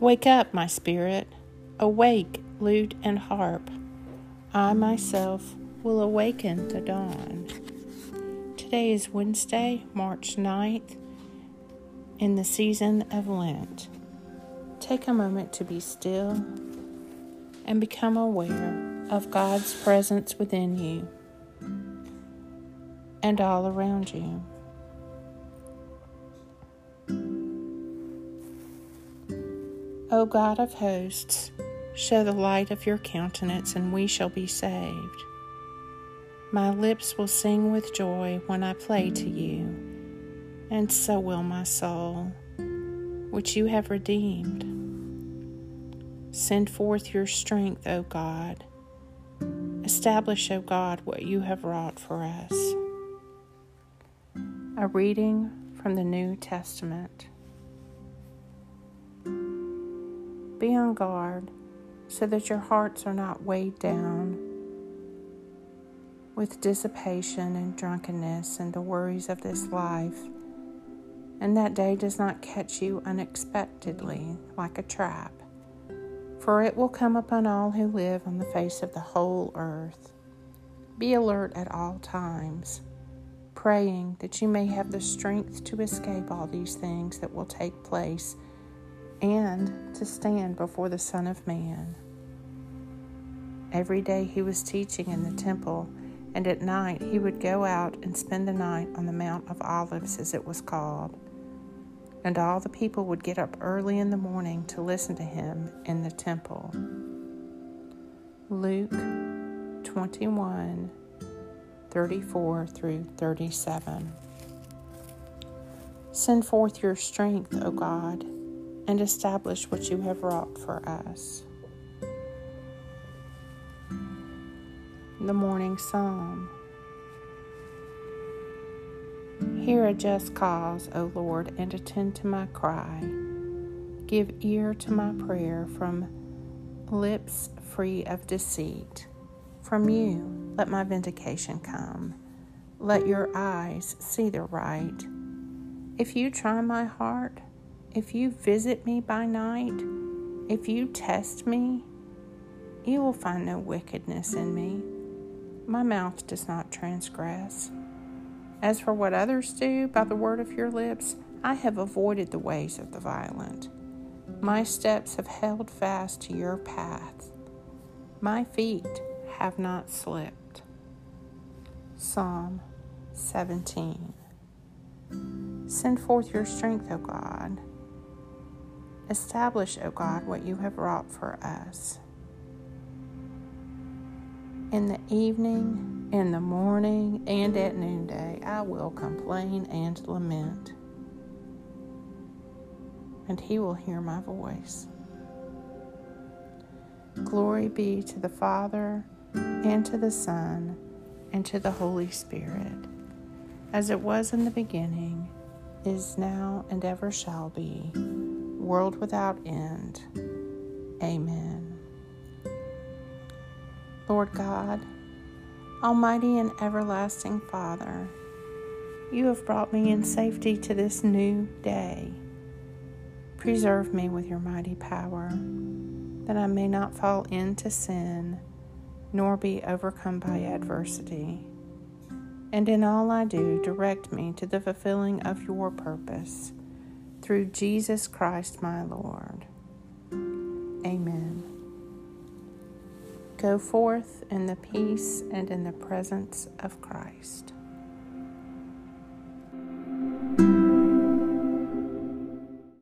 Wake up, my spirit. Awake, lute and harp. I myself will awaken the dawn. Today is Wednesday, March 9th, in the season of Lent. Take a moment to be still and become aware of God's presence within you and all around you. O God of hosts, show the light of your countenance, and we shall be saved. My lips will sing with joy when I play to you, and so will my soul, which you have redeemed. Send forth your strength, O God. Establish, O God, what you have wrought for us. A reading from the New Testament. Be on guard so that your hearts are not weighed down with dissipation and drunkenness and the worries of this life, and that day does not catch you unexpectedly like a trap. For it will come upon all who live on the face of the whole earth. Be alert at all times, praying that you may have the strength to escape all these things that will take place and to stand before the Son of Man. Every day he was teaching in the temple, and at night he would go out and spend the night on the Mount of Olives, as it was called. And all the people would get up early in the morning to listen to him in the temple. Luke 21 34 through 37. Send forth your strength, O God and establish what you have wrought for us. The Morning Psalm. Hear a just cause, O Lord, and attend to my cry. Give ear to my prayer from lips free of deceit. From you let my vindication come. Let your eyes see the right. If you try my heart, if you visit me by night, if you test me, you will find no wickedness in me. My mouth does not transgress. As for what others do by the word of your lips, I have avoided the ways of the violent. My steps have held fast to your path. My feet have not slipped. Psalm 17. Send forth your strength, O God. Establish, O God, what you have wrought for us. In the evening, in the morning, and at noonday, I will complain and lament. And he will hear my voice. Glory be to the Father, and to the Son, and to the Holy Spirit, as it was in the beginning, is now, and ever shall be world without end. Amen. Lord God, Almighty and everlasting Father, you have brought me in safety to this new day. Preserve me with your mighty power, that I may not fall into sin, nor be overcome by adversity. And in all I do, direct me to the fulfilling of your purpose through Jesus Christ my Lord. Amen. Go forth in the peace and in the presence of Christ.